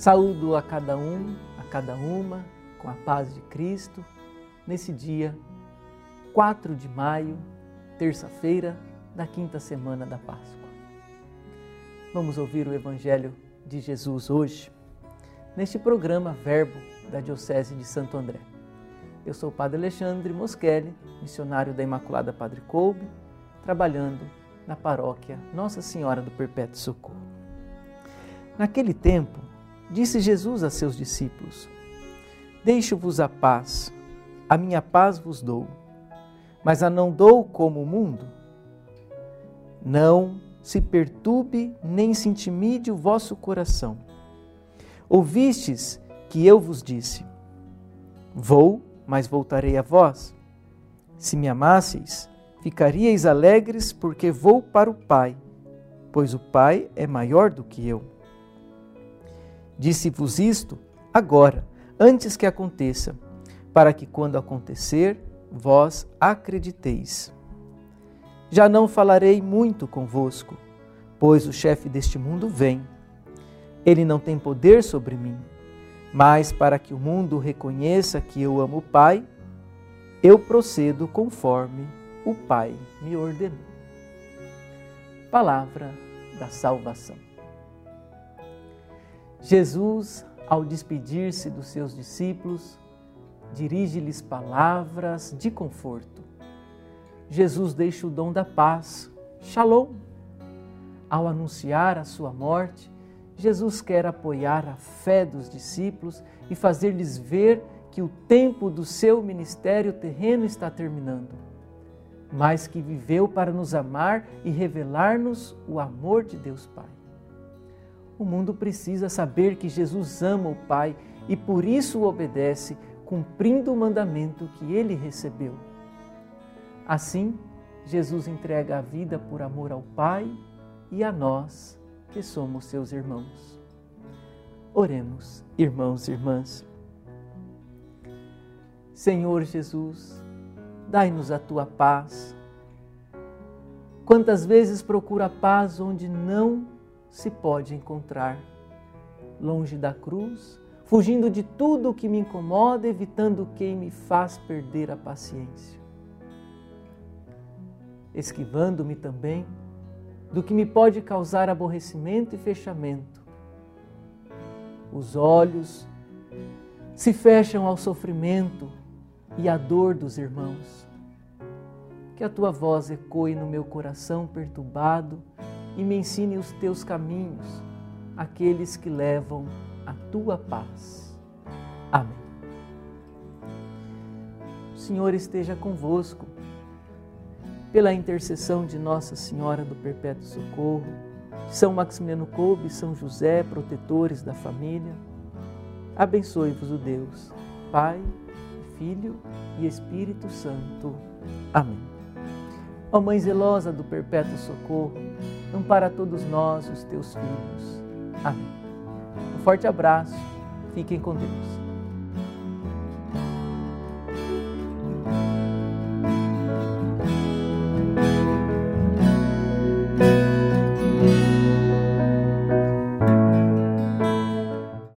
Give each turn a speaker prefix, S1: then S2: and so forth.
S1: Saúdo a cada um, a cada uma, com a paz de Cristo, nesse dia 4 de maio, terça-feira da quinta semana da Páscoa. Vamos ouvir o Evangelho de Jesus hoje, neste programa Verbo da Diocese de Santo André. Eu sou o Padre Alexandre Moschelli, missionário da Imaculada Padre Coube, trabalhando na paróquia Nossa Senhora do Perpétuo Socorro. Naquele tempo, disse Jesus a seus discípulos: Deixo-vos a paz, a minha paz vos dou, mas a não dou como o mundo. Não se perturbe nem se intimide o vosso coração. Ouvistes que eu vos disse: Vou, mas voltarei a vós. Se me amasseis, ficaríeis alegres, porque vou para o Pai, pois o Pai é maior do que eu. Disse-vos isto agora, antes que aconteça, para que quando acontecer, vós acrediteis. Já não falarei muito convosco, pois o chefe deste mundo vem. Ele não tem poder sobre mim, mas para que o mundo reconheça que eu amo o Pai, eu procedo conforme o Pai me ordenou. Palavra da salvação. Jesus, ao despedir-se dos seus discípulos, dirige-lhes palavras de conforto. Jesus deixa o dom da paz, Shalom. Ao anunciar a sua morte, Jesus quer apoiar a fé dos discípulos e fazer-lhes ver que o tempo do seu ministério terreno está terminando, mas que viveu para nos amar e revelar-nos o amor de Deus Pai. O mundo precisa saber que Jesus ama o Pai e por isso o obedece, cumprindo o mandamento que ele recebeu. Assim, Jesus entrega a vida por amor ao Pai e a nós, que somos seus irmãos. Oremos, irmãos e irmãs. Senhor Jesus, dai-nos a tua paz. Quantas vezes procuro a paz onde não se pode encontrar. Longe da cruz, fugindo de tudo o que me incomoda, evitando quem me faz perder a paciência. Esquivando-me também do que me pode causar aborrecimento e fechamento. Os olhos se fecham ao sofrimento e à dor dos irmãos. Que a tua voz ecoe no meu coração perturbado e me ensine os teus caminhos, aqueles que levam a tua paz. Amém. O Senhor esteja convosco. Pela intercessão de Nossa Senhora do Perpétuo Socorro, São Maximiliano Kolbe e São José, protetores da família, abençoe-vos o Deus, Pai, Filho e Espírito Santo. Amém. Ó Mãe zelosa do Perpétuo Socorro, ampara todos nós, os teus filhos. Amém. Um forte abraço, fiquem com Deus.